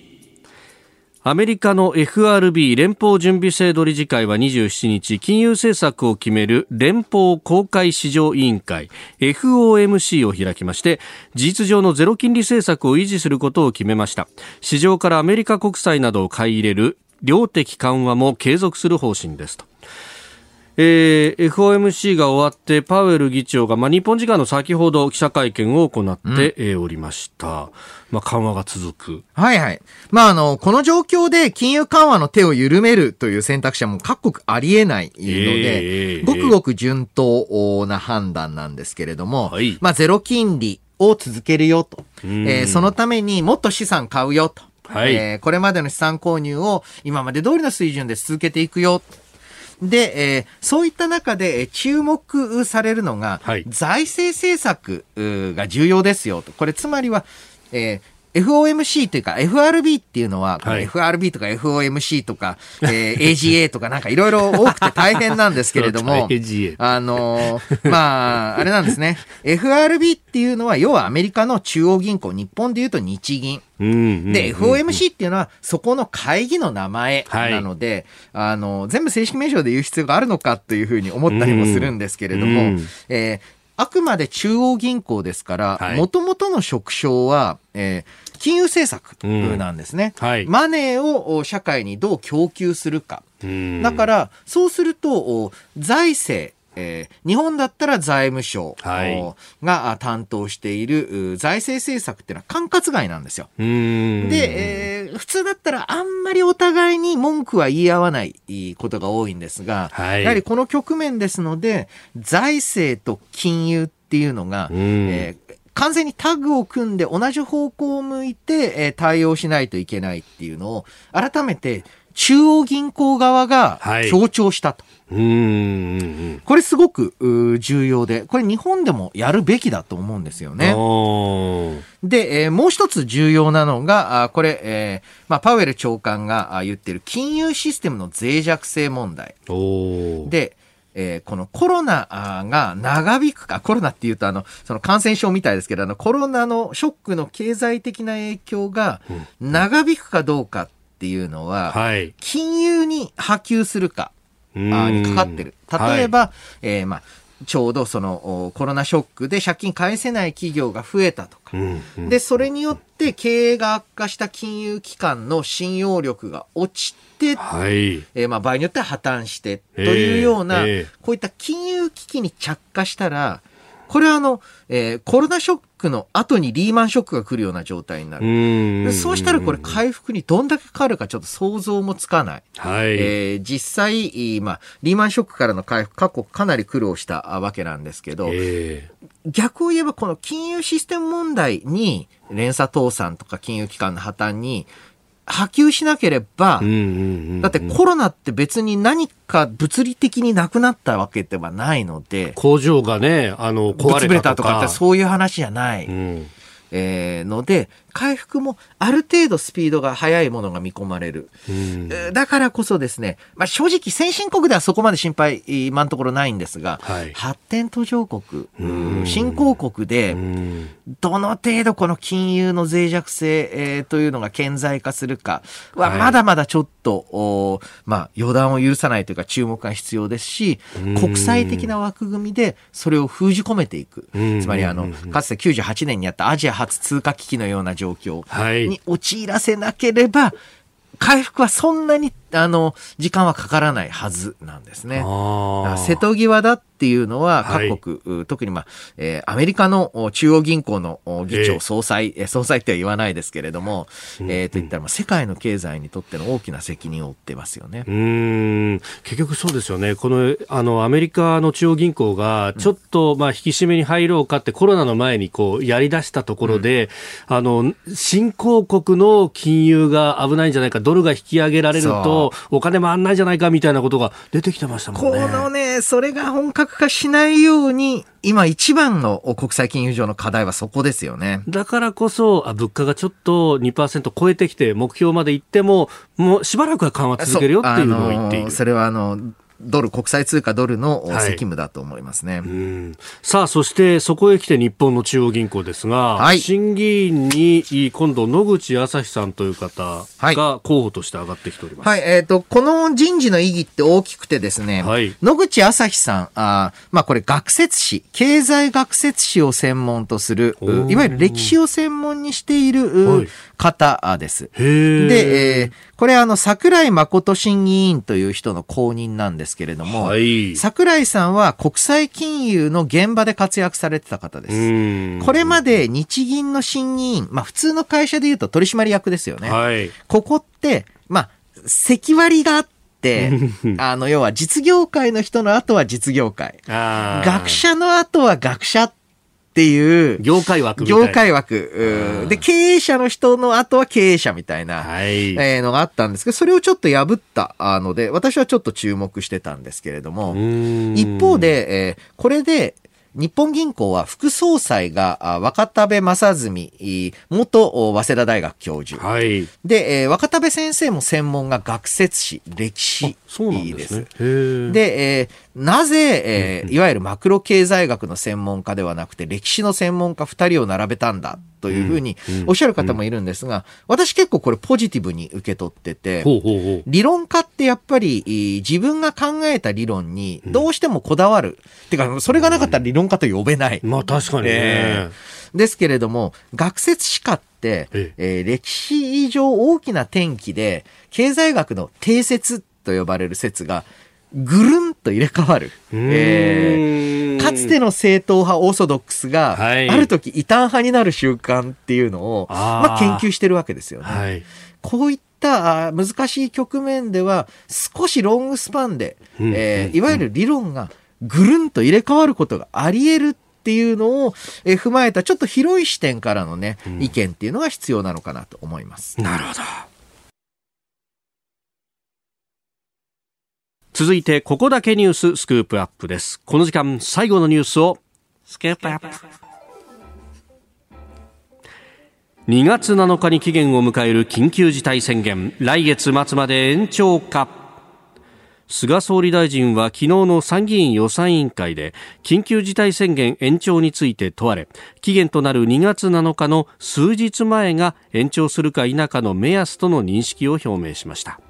アメリカの FRB 連邦準備制度理事会は27日金融政策を決める連邦公開市場委員会 FOMC を開きまして事実上のゼロ金利政策を維持することを決めました。市場からアメリカ国債などを買い入れる量的緩和も継続する方針ですと。えー、FOMC が終わってパウエル議長が、まあ、日本時間の先ほど記者会見を行って、おりました。まあ、緩和が続く。はいはい。まあ、あの、この状況で金融緩和の手を緩めるという選択肢はもう各国ありえないので、えー、ごくごく順当な判断なんですけれども、はい、まあ、ゼロ金利を続けるよと。えー、そのためにもっと資産買うよと。はい、えー、これまでの資産購入を今まで通りの水準で続けていくよ。で、えー、そういった中で注目されるのが、はい、財政政策が重要ですよと。これつまりは、えー FOMC というか FRB っていうのは、はい、FRB とか FOMC とか、えー、AGA とかなんかいろいろ多くて大変なんですけれども、あのー、まあ、あれなんですね。FRB っていうのは要はアメリカの中央銀行、日本でいうと日銀。で、FOMC っていうのはそこの会議の名前なので、はい、あの、全部正式名称で言う必要があるのかというふうに思ったりもするんですけれども、えーあくまで中央銀行ですから、もともとの職称は、えー、金融政策なんですね、うん。はい、マネーを社会にどう供給するか。だから、そうすると、財政、えー、日本だったら財務省が担当している財政政策っていうのは管轄外なんですよ。で、えー、普通だったらあんまりお互いに文句は言い合わないことが多いんですが、はい、やはりこの局面ですので、財政と金融っていうのが、えー、完全にタッグを組んで同じ方向を向いて、えー、対応しないといけないっていうのを、改めて中央銀行側が強調したと。はいうんこれすごく重要で、これ日本でもやるべきだと思うんですよね。で、えー、もう一つ重要なのが、あこれ、えーまあ、パウエル長官が言ってる金融システムの脆弱性問題。で、えー、このコロナが長引くか、コロナっていうとあの、その感染症みたいですけど、あの、コロナのショックの経済的な影響が長引くかどうかっていうのは、金融に波及するか、あにかかってる。例えば、はい、えー、まあ、ちょうどそのコロナショックで借金返せない企業が増えたとか、うんうん、で、それによって経営が悪化した金融機関の信用力が落ちて、はい、えー、まあ場合によっては破綻してというような、えーえー、こういった金融危機に着火したら、これはあの、えー、コロナショックの後にリーマンショックが来るような状態になる。そうしたらこれ回復にどんだけかかるかちょっと想像もつかない。はい。えー、実際、まあ、リーマンショックからの回復、過去かなり苦労したわけなんですけど、えー、逆を言えばこの金融システム問題に、連鎖倒産とか金融機関の破綻に、波及しなければ、だってコロナって別に何か物理的になくなったわけではないので、工場がね、あの、壊れたとかってそういう話じゃない。うん。えー、ので、回復もある程度スピードが速いものが見込まれる。だからこそですね、まあ、正直先進国ではそこまで心配、今のところないんですが、はい、発展途上国、新興国で、どの程度この金融の脆弱性、えー、というのが顕在化するかは、まだまだちょっと、はい、まあ、予断を許さないというか注目が必要ですし、国際的な枠組みでそれを封じ込めていく。つまり、あの、かつて98年にあったアジア初通貨危機のような状況に陥らせなければ、回復はそんなに、あの、時間はかからないはずなんですね。瀬戸際だっていうのは各国、はい、特にまあ、えー、アメリカの中央銀行の議長、総裁、えー、総裁っては言わないですけれども、えー、といったらまあ世界の経済にとっての大きな責任を負ってますよね。うん、結局そうですよね。この、あの、アメリカの中央銀行がちょっと、まあ、引き締めに入ろうかってコロナの前にこう、やり出したところで、うん、あの、新興国の金融が危ないんじゃないか、ドルが引き上げられると、お金回んないじゃないかみたいなことが出てきてましたもんね。このね、それが本格格化しないように、今一番の国際金融上の課題はそこですよね。だからこそ、あ物価がちょっと2%超えてきて、目標までいっても、もうしばらくは緩和続けるよっていうのを言っている。それはあの、ドル、国際通貨ドルの責務だと思いますね。はい、さあ、そしてそこへ来て日本の中央銀行ですが、はい、審議員に今度野口朝日さんという方が候補として上がってきております。はい、はい、えっ、ー、と、この人事の意義って大きくてですね、はい、野口朝日さん、あまあこれ学説史、経済学説史を専門とする、いわゆる歴史を専門にしている、方です。で、えー、これあの、桜井誠審議員という人の公認なんですけれども、はい、桜井さんは国際金融の現場で活躍されてた方です。これまで日銀の審議員、まあ普通の会社で言うと取締役ですよね。はい、ここって、まあ、席割りがあって、あの、要は実業界の人の後は実業界。学者の後は学者っっていう。業界枠業界枠。で、経営者の人の後は経営者みたいな、はい、えー、のがあったんですけど、それをちょっと破ったので、私はちょっと注目してたんですけれども、一方で、えー、これで、日本銀行は副総裁が若田部正純元早稲田大学教授。はい、で、えー、若田部先生も専門が学説史、歴史です。で、で、えー、なぜ、えー、いわゆるマクロ経済学の専門家ではなくて歴史の専門家2人を並べたんだというふうにおっしゃる方もいるんですが、私結構これポジティブに受け取ってて、理論家ってやっぱり自分が考えた理論にどうしてもこだわる。っていうか、それがなかったら理論家と呼べない。まあ確かにね。えー、ですけれども、学説史家って、ええー、歴史上大きな転機で、経済学の定説と呼ばれる説が、ぐるんと入れ替わる。えー、かつての正統派オーソドックスが、はい、ある時異端派になる習慣っていうのを、まあ、研究してるわけですよね。はい、こういった難しい局面では、少しロングスパンで、えー、いわゆる理論がぐるんと入れ替わることがあり得るっていうのを、え踏まえたちょっと広い視点からのね、意見っていうのが必要なのかなと思います。なるほど。続いて、ここだけニューススクープアップです。この時間、最後のニュースを、スクープアップ。2月7日に期限を迎える緊急事態宣言、来月末まで延長か。菅総理大臣は昨日の参議院予算委員会で緊急事態宣言延長について問われ期限となる2月7日の数日前が延長するか否かの目安との認識を表明しました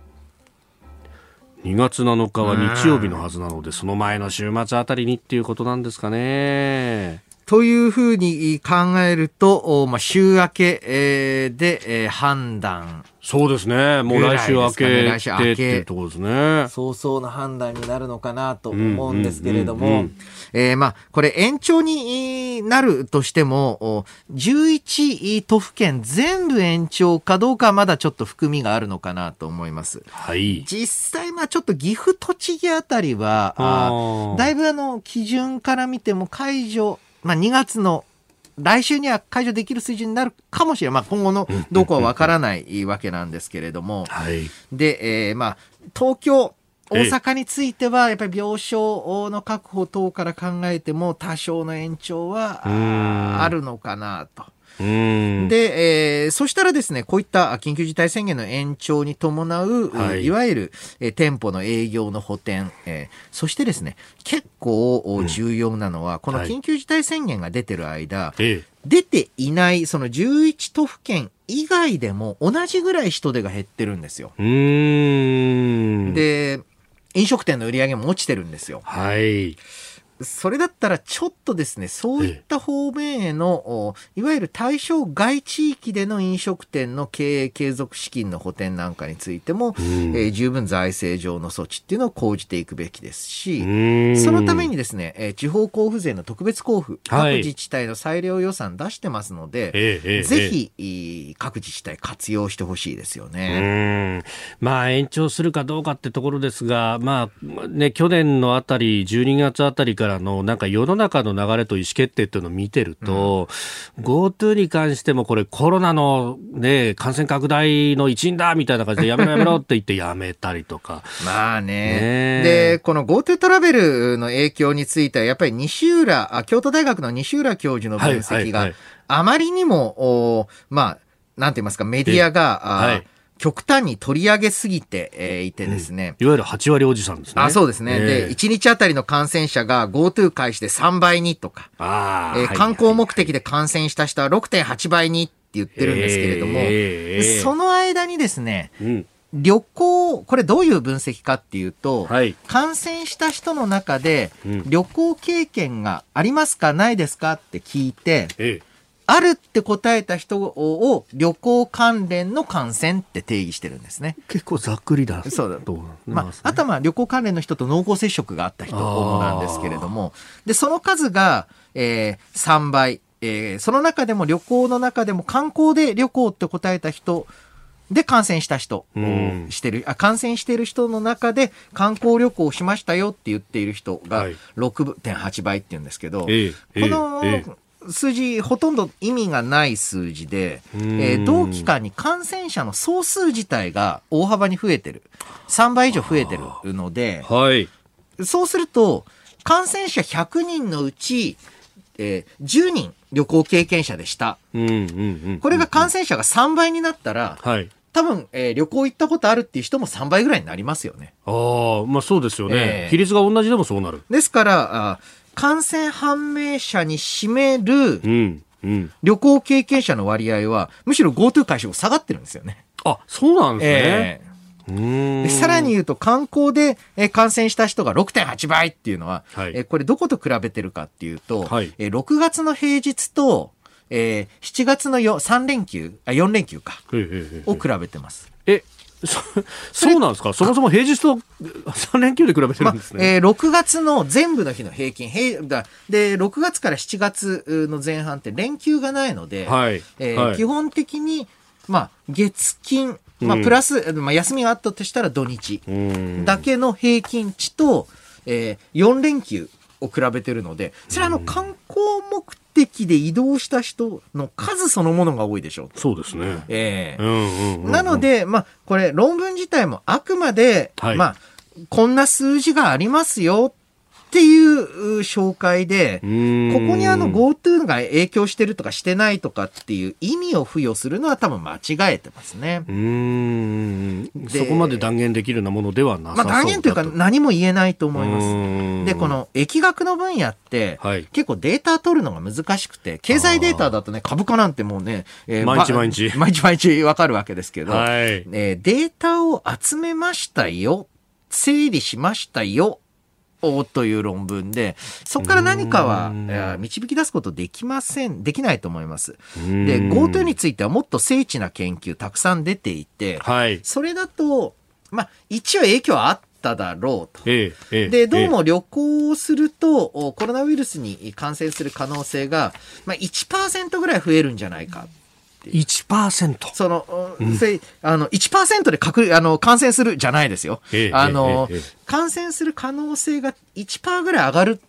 2月7日は日曜日のはずなので、その前の週末あたりにっていうことなんですかね。というふうに考えると、まあ、週明け、えー、で、えー、判断そうですね。もう来週明け来週明けっていうところですね。早々の判断になるのかなと思うんですけれども、えまあ、これ延長になるとしても、11都府県全部延長かどうかはまだちょっと含みがあるのかなと思います。はい。実際、まあちょっと岐阜、栃木あたりは、あだいぶあの、基準から見ても解除、まあ2月の来週には解除できる水準になるかもしれない、まあ、今後のどうかはわからないわけなんですけれども、はい、で、えー、まあ、東京、大阪については、やっぱり病床の確保等から考えても、多少の延長はあるのかなと。で、えー、そしたらですね、こういった緊急事態宣言の延長に伴う、はい、いわゆる、えー、店舗の営業の補填、えー、そしてですね、結構重要なのは、うん、この緊急事態宣言が出てる間、はい、出ていないその11都府県以外でも同じぐらい人手が減ってるんですよ。で、飲食店の売り上げも落ちてるんですよ。はい。それだったらちょっとですね、そういった方面への、いわゆる対象外地域での飲食店の経営継続資金の補填なんかについても、うん、えー、十分財政上の措置っていうのを講じていくべきですし、そのためにですね、えー、地方交付税の特別交付、各自治体の裁量予算出してますので、はい、ぜひ、各自治体活用してほしいですよね。まあ延長するかどうかってところですが、まあね、去年のあたり、12月あたりからからのなんか世の中の流れと意思決定っていうのを見てると、うん、GoTo に関してもこれコロナのね、感染拡大の一因だみたいな感じでやめろやめろって言ってやめたりとか。まあね。ねで、この GoTo トラベルの影響についてはやっぱり西浦、京都大学の西浦教授の分析が、あまりにも、おまあ、なんて言いますか、メディアが、はい極端に取り上げすぎて、えー、いてですね、うん、いわゆる8割おじさんですね。あそうですね。えー、で、1日あたりの感染者が GoTo 開始で3倍にとか、あえー、観光目的で感染した人は6.8倍にって言ってるんですけれども、えー、その間にですね、うん。旅行、これどういう分析かっていうと、はい、感染した人の中で、旅行経験がありますかないですかって聞いて、ええ、あるって答えた人を旅行関連の感染って定義してるんですね。結構ざっくりだ。そうだ。とまあ、あとはまあ旅行関連の人と濃厚接触があった人主なんですけれども、で、その数が、えー、3倍。えー、その中でも旅行の中でも観光で旅行って答えた人で感染した人、うん、してるあ感染している人の中で観光旅行をしましたよって言っている人が6.8倍って言うんですけど、はい、この、えー数字ほとんど意味がない数字で、えー、同期間に感染者の総数自体が大幅に増えてる。3倍以上増えてるので、はい、そうすると、感染者100人のうち、えー、10人旅行経験者でした。これが感染者が3倍になったら、はい、多分、えー、旅行行ったことあるっていう人も3倍ぐらいになりますよね。ああ、まあそうですよね、えー、比率が同じでもそうなる。ですから、あ感染判明者に占める、旅行経験者の割合は、むしろ GoTo 解消下がってるんですよね。あ、そうなんですね。えー、でさらに言うと観光で、え感染した人が6.8倍っていうのは、はい、えこれどこと比べてるかっていうと、はい、え6月の平日と、えー、7月のよ3連休あ4連休か、を比べてます。えそうなんですか？そもそも平日と3連休で比べてるんですね。まえー、6月の全部の日の平均、平だで、6月から7月の前半って連休がないので、はい。えーはい、基本的に、まあ、月金、まあ、プラス、うん、まあ、休みがあったとしたら土日だけの平均値と、えー、4連休を比べてるので、それはあの観光目的で移動した人の数そのものが多いでしょう。そうですね。ええーなので、まあ、これ論文自体もあくまで、はい、まあ、こんな数字がありますよっていう紹介で、ここにあの GoTo が影響してるとかしてないとかっていう意味を付与するのは多分間違えてますね。うん。そこまで断言できるようなものではなさそうまあ断言というか何も言えないと思います。で、この疫学の分野って、はい、結構データ取るのが難しくて、経済データだとね、株価なんてもうね、えー、毎日毎日。毎日毎日わかるわけですけど、はい、えー、データを集めましたよ、整理しましたよ、という論文で、そこから何かは導き出すことできません、できないと思います。で、GoTo についてはもっと精緻な研究たくさん出ていて、はい、それだと、まあ、一応影響あっただろうと。ええ、で、どうも旅行をすると、コロナウイルスに感染する可能性が、まあ、1%ぐらい増えるんじゃないか。1%その、うん、あの1%で確あの感染するじゃないですよ、ええ、あの、え、感染する可能性が1%ぐらい上がる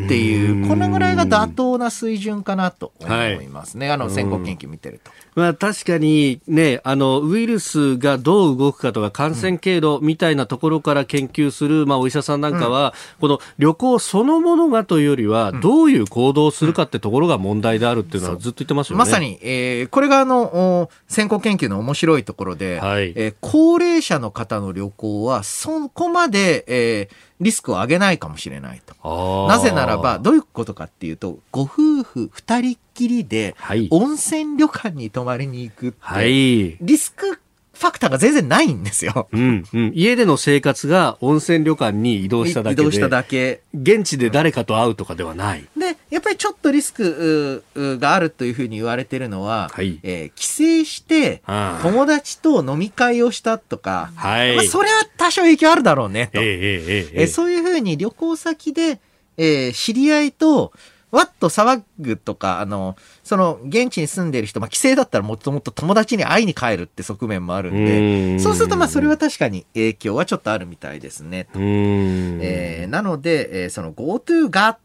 っていう、このぐらいが妥当な水準かなと思いますね、はい、あの先行研究見てると。まあ、確かに、ね、あのウイルスがどう動くかとか感染経路みたいなところから研究する、まあ、お医者さんなんかは、この旅行そのものがというよりは、どういう行動をするかってところが問題であるっていうのはずっと言ってますよね。まさに、えー、これがあの先行研究の面白いところで、はい、えー、高齢者の方の旅行はそこまで、えー、リスクを上げないかもしれないと。なぜならば、どういうことかっていうと、ご夫婦二人っきりで、温泉旅館に泊まりに行くって、はい、リスクファクターが全然ないんですよ。うんうん、家での生活が温泉旅館に移動しただけで。移動しただけ。現地で誰かと会うとかではない。で、やっぱりちょっとリスクがあるというふうに言われてるのは、はい、えー、帰省して友達と飲み会をしたとか、はい、まあ、それは多少影響あるだろうねと。えー、えー、えー、そういうふうに旅行先で、えー、知り合いとわっと騒ぐとか、あの、その、現地に住んでる人、まあ、帰省だったらもっともっと友達に会いに帰るって側面もあるんで、そうすると、まあ、それは確かに影響はちょっとあるみたいですね、と。えー、なので、えー、その GoTo がっ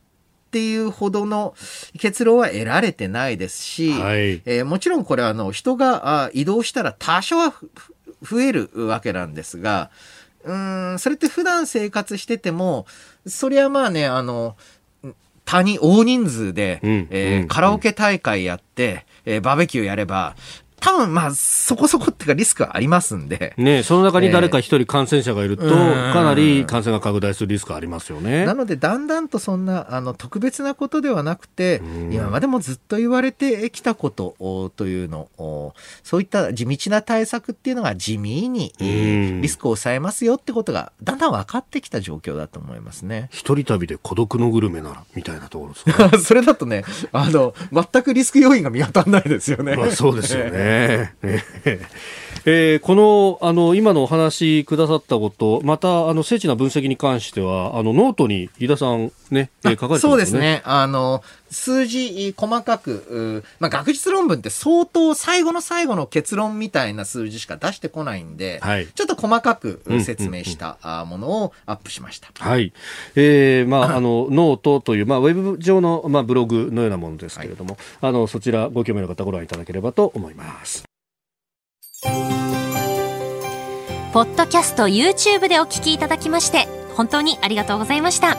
ていうほどの結論は得られてないですし、はい、えー、もちろんこれはあの人があ移動したら多少は増えるわけなんですが、うん、それって普段生活してても、そりゃまあね、あの、他人、大人数で、うん、えーうん、カラオケ大会やって、えー、バーベキューやれば、多分まあ、そこそこっていうかリスクはありますんで。ねその中に誰か一人感染者がいると、かなり感染が拡大するリスクありますよね。なので、だんだんとそんな、あの、特別なことではなくて、今までもずっと言われてきたことというのを、そういった地道な対策っていうのが地味にリスクを抑えますよってことが、だんだん分かってきた状況だと思いますね。一人旅で孤独のグルメなら、みたいなところですか、それだとね、あの、全くリスク要因が見当たらないですよね。まあ、そうですよね。ね。えー、このあの今のお話くださったこと、またあの精緻な分析に関しては、あのノートに飯田さんね、えー、書かれてますね。そうですね。あの数字細かく、まあ、学術論文って相当最後の最後の結論みたいな数字しか出してこないんで、はい、ちょっと細かく説明したものをアップしました。はい。えー、まあ、あの、ノートという、まあ、ウェブ上の、まあ、ブログのようなものですけれども、はい、あの、そちらご興味の方ご覧いただければと思います。ポッドキャスト YouTube でお聞きいただきまして本当にありがとうございました。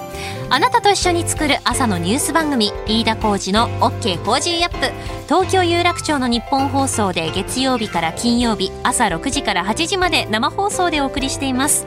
あなたと一緒に作る朝のニュース番組飯田浩二の OK コージーアップ。東京有楽町のニッポン放送で月曜日から金曜日朝6時から8時まで生放送でお送りしています。